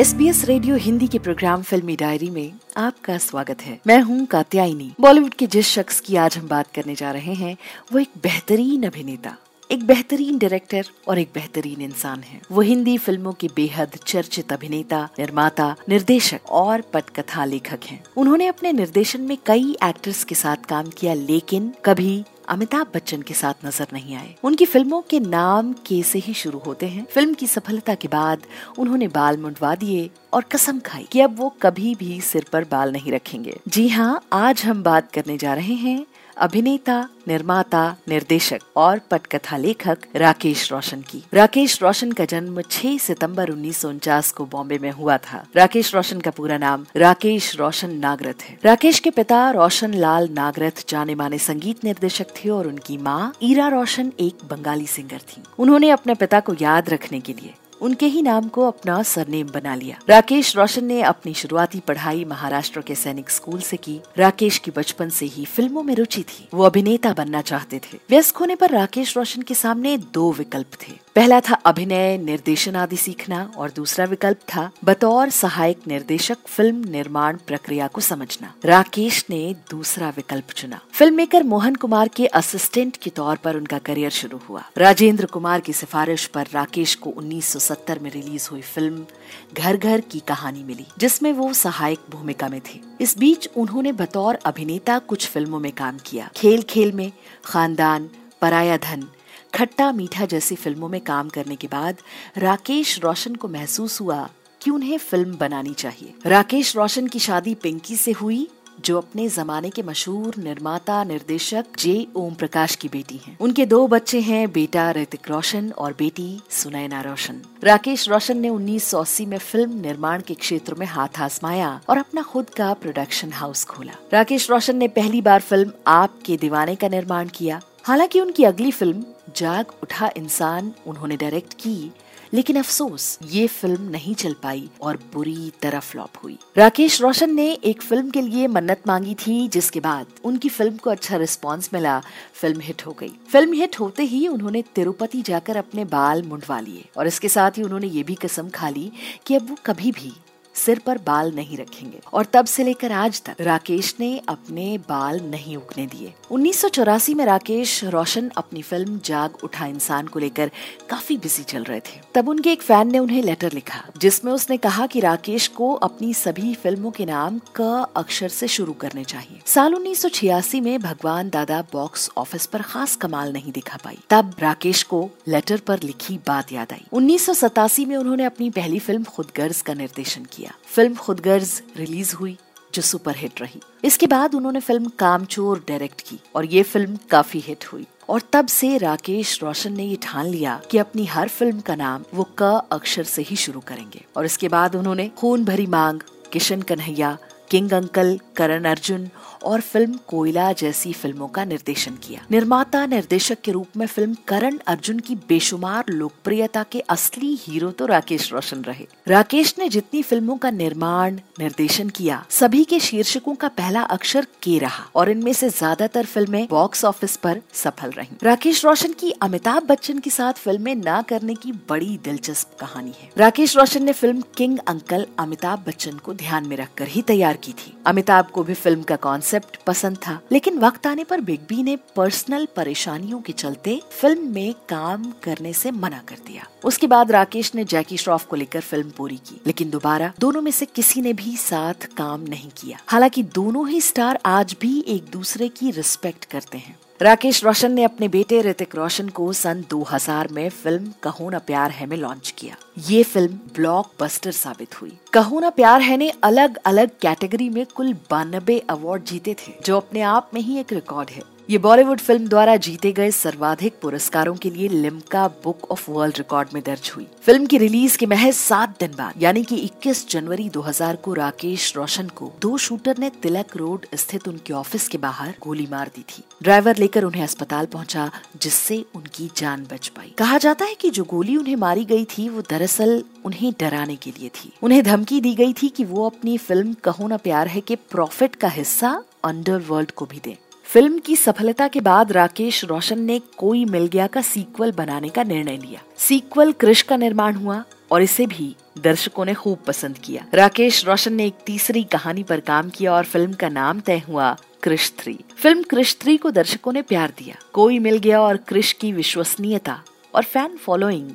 S B S radio Hindi के programme फिल्मी diary में आपका स्वागत है। मैं हूँ कात्यायनी। बॉलीवुड के जिस शख्स की आज हम बात करने जा रहे हैं, वो एक बेहतरीन अभिनेता, एक बेहतरीन डायरेक्टर और एक बेहतरीन इंसान है। वो हिंदी फ़िल्मों के बेहद चर्चित अभिनेता, निर्माता, निर्देशक और पटकथा लेखक हैं। उन्होंने अपने निर्देशन में कई एक्टर्स के साथ काम किया, लेकिन कभी अमिताभ बच्चन के साथ नज़र नहीं आए। उनकी फ़िल्मों के नाम के से ही शुरू होते हैं। फ़िल्म की सफलता के बाद उन्होंने बाल मुंडवा दिए और कसम खाई कि अब वो कभी भी सिर पर बाल नहीं रखेंगे। जी हाँ आज हम बात करने जा रहे हैं अभिनेता, निर्माता, निर्देशक और पटकथा लेखक राकेश रोशन की। राकेश रोशन का जन्म 6 सितंबर उन्नीस सौ उनचास को बॉम्बे में हुआ था। राकेश रोशन का पूरा नाम राकेश रोशन नागरथ है। राकेश के पिता रोशन लाल नागरथ जाने माने संगीत निर्देशक थे और उनकी माँ ईरा रोशन एक बंगाली सिंगर थी। उन्होंने अपने पिता को याद रखने के लिए उनके ही नाम को अपना सरनेम बना लिया। राकेश रोशन ने अपनी शुरुआती पढ़ाई महाराष्ट्र के सैनिक स्कूल से की। राकेश की बचपन से ही फ़िल्मों में रुचि थी। वो अभिनेता बनना चाहते थे। व्यस्क होने पर राकेश रोशन के सामने दो विकल्प थे। पहला था अभिनय, निर्देशन आदि सीखना और दूसरा विकल्प था बतौर सहायक निर्देशक फ़िल्म निर्माण प्रक्रिया को समझना। राकेश ने दूसरा विकल्प चुना। फ़िल्म मेकर मोहन कुमार के असिस्टेंट के तौर पर उनका करियर शुरू हुआ। राजेंद्र कुमार की सिफारिश पर राकेश को 1970 में रिलीज़ हुई फ़िल्म घर घर की कहानी मिली, जिसमें वो सहायक भूमिका में थे। इस बीच उन्होंने बतौर अभिनेता कुछ फ़िल्मों में काम किया। खेल खेल में खानदान पराया धन खट्टा मीठा जैसी फ़िल्मों में काम करने के बाद राकेश रोशन को महसूस हुआ कि उन्हें फ़िल्म बनानी चाहिए। राकेश रोशन की शादी पिंकी से हुई, जो अपने जमाने के मशहूर निर्माता, निर्देशक जे ओम प्रकाश की बेटी हैं। उनके दो बच्चे हैं, बेटा ऋतिक रोशन और बेटी सुनैना रोशन। राकेश रोशन ने 1980 में फ़िल्म निर्माण के क्षेत्र में हाथ आजमाया और अपना खुद का प्रोडक्शन हाउस खोला। राकेश रोशन ने पहली बार फ़िल्म आपके दीवाने का निर्माण किया। हालाँकि उनकी अगली फ़िल्म जाग उठा इंसान, उन्होंने डायरेक्ट की, लेकिन अफसोस, ये फ़िल्म नहीं चल पाई और बुरी तरह फ्लॉप हुई। राकेश रोशन ने एक फ़िल्म के लिए मन्नत मांगी थी, जिसके बाद उनकी फ़िल्म को अच्छा रिस्पांस मिला फ़िल्म हिट हो गई। फ़िल्म हिट होते ही उन्होंने तिरुपति जाकर अपने बाल मुंडवा लिए, और इसके साथ ही उन्होंने ये भी कसम खा ली कि अब वो कभी भी सिर पर बाल नहीं रखेंगे। और तब से लेकर आज तक राकेश ने अपने बाल नहीं उगने दिए। उन्नीस सौ चौरासी में राकेश रोशन अपनी फ़िल्म जाग उठा इंसान को लेकर काफ़ी बिज़ी चल रहे थे। तब उनके एक फ़ैन ने उन्हें लेटर लिखा, जिसमें उसने कहा कि राकेश को अपनी सभी फ़िल्मों के नाम क अक्षर से शुरू करने चाहिए। साल उन्नीस सौ छियासी में भगवान दादा बॉक्स ऑफ़िस पर खास कमाल नहीं दिखा पाई। तब राकेश को लेटर पर लिखी बात याद आई। उन्नीस सौ सतासी में उन्होंने अपनी पहली फ़िल्म खुद गर्ज का निर्देशन किया। किया। फ़िल्म खुदगर्ज रिलीज़ हुई, जो सुपर हिट रही। इसके बाद उन्होंने फ़िल्म कामचोर डायरेक्ट की और ये फ़िल्म काफ़ी हिट हुई। और तब से राकेश रोशन ने ये ठान लिया कि अपनी हर फ़िल्म का नाम वो क अक्षर से ही शुरू करेंगे। और इसके बाद उन्होंने खून भरी मांग, किशन कन्हैया किंग अंकल, करण अर्जुन और फ़िल्म कोयला जैसी फ़िल्मों का निर्देशन किया। निर्माता निर्देशक के रूप में फ़िल्म करण अर्जुन की बेशुमार लोकप्रियता के असली हीरो तो राकेश रोशन रहे। राकेश ने जितनी फ़िल्मों का निर्माण निर्देशन किया। सभी के शीर्षकों का पहला अक्षर के रहा और इनमें से ज़्यादातर फ़िल्में बॉक्स ऑफ़िस पर सफल रही। राकेश रोशन की अमिताभ बच्चन के साथ फ़िल्में न करने की बड़ी दिलचस्प कहानी है। राकेश रोशन ने फ़िल्म किंग अंकल अमिताभ बच्चन को ध्यान में रखकर ही तैयार की थी। अमिताभ को भी फ़िल्म का कॉन्सेप्ट पसंद था, लेकिन वक्त आने पर बिग बी ने पर्सनल परेशानियों के चलते फ़िल्म में काम करने से मना कर दिया। उसके बाद राकेश ने जैकी श्रॉफ को लेकर फ़िल्म पूरी की, लेकिन दोबारा दोनों में से किसी ने भी साथ काम नहीं किया। हालाँकि दोनों ही स्टार आज भी एक दूसरे की रिस्पेक्ट करते हैं। राकेश रोशन ने अपने बेटे ऋतिक रोशन को सन 2000 में फ़िल्म कहो ना प्यार है में लॉन्च किया। ये फ़िल्म ब्लॉकबस्टर साबित हुई। कहो ना प्यार है ने अलग अलग कैटेगरी में कुल बानबे अवार्ड जीते थे, जो अपने आप में ही एक रिकॉर्ड है। ये बॉलीवुड फ़िल्म द्वारा जीते गए सर्वाधिक पुरस्कारों के लिए Limca book of world record में दर्ज हुई। फ़िल्म की रिलीज़ के महज सात दिन बाद, यानी कि 21 जनवरी 2000 को राकेश रोशन को दो शूटर ने तिलक रोड स्थित उनके ऑफ़िस के बाहर गोली मार दी थी। ड्राइवर लेकर उन्हें अस्पताल पहुँचा, जिससे उनकी जान बच पाई। कहा जाता है कि जो गोली उन्हें मारी गई थी, वो दरअसल उन्हें डराने के लिए थी। उन्हें धमकी दी गई थी कि वो अपनी फ़िल्म कहो ना प्यार है के प्रॉफिट का हिस्सा अंडरवर्ल्ड को भी दें। फ़िल्म की सफलता के बाद राकेश रोशन ने कोई मिल गया का सीक्वल बनाने का निर्णय लिया। सीक्वल क्रिश का निर्माण हुआ और इसे भी दर्शकों ने खूब पसंद किया। राकेश रोशन ने एक तीसरी कहानी पर काम किया और फ़िल्म का नाम तय हुआ क्रिश थ्री। फ़िल्म क्रिश थ्री को दर्शकों ने प्यार दिया। कोई मिल गया और क्रिश की विश्वसनीयता और फ़ैन फॉलोइंग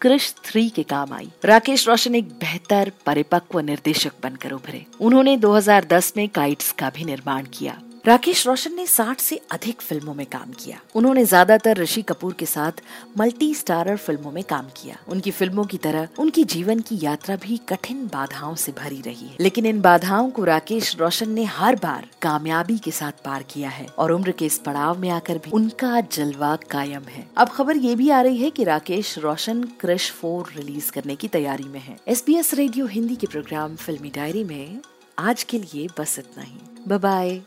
क्रिश थ्री के काम आई। राकेश रोशन एक बेहतर, परिपक्व निर्देशक बनकर उभरे। उन्होंने 2010 में काइट्स का भी निर्माण किया। राकेश रोशन ने 60 से अधिक फ़िल्मों में काम किया। उन्होंने ज़्यादातर ऋषि कपूर के साथ मल्टी स्टारर फ़िल्मों में काम किया। उनकी फ़िल्मों की तरह उनकी जीवन की यात्रा भी कठिन बाधाओं से भरी रही है। लेकिन इन बाधाओं को राकेश रोशन ने हर बार कामयाबी के साथ पार किया है और उम्र के इस पड़ाव में आकर भी उनका जलवा कायम है। अब खबर ये भी आ रही है की राकेश रोशन क्रश फोर रिलीज़ करने की तैयारी में है। एस रेडियो हिंदी के प्रोग्राम फिल्मी डायरी में आज के लिए बस इतना ही। बाय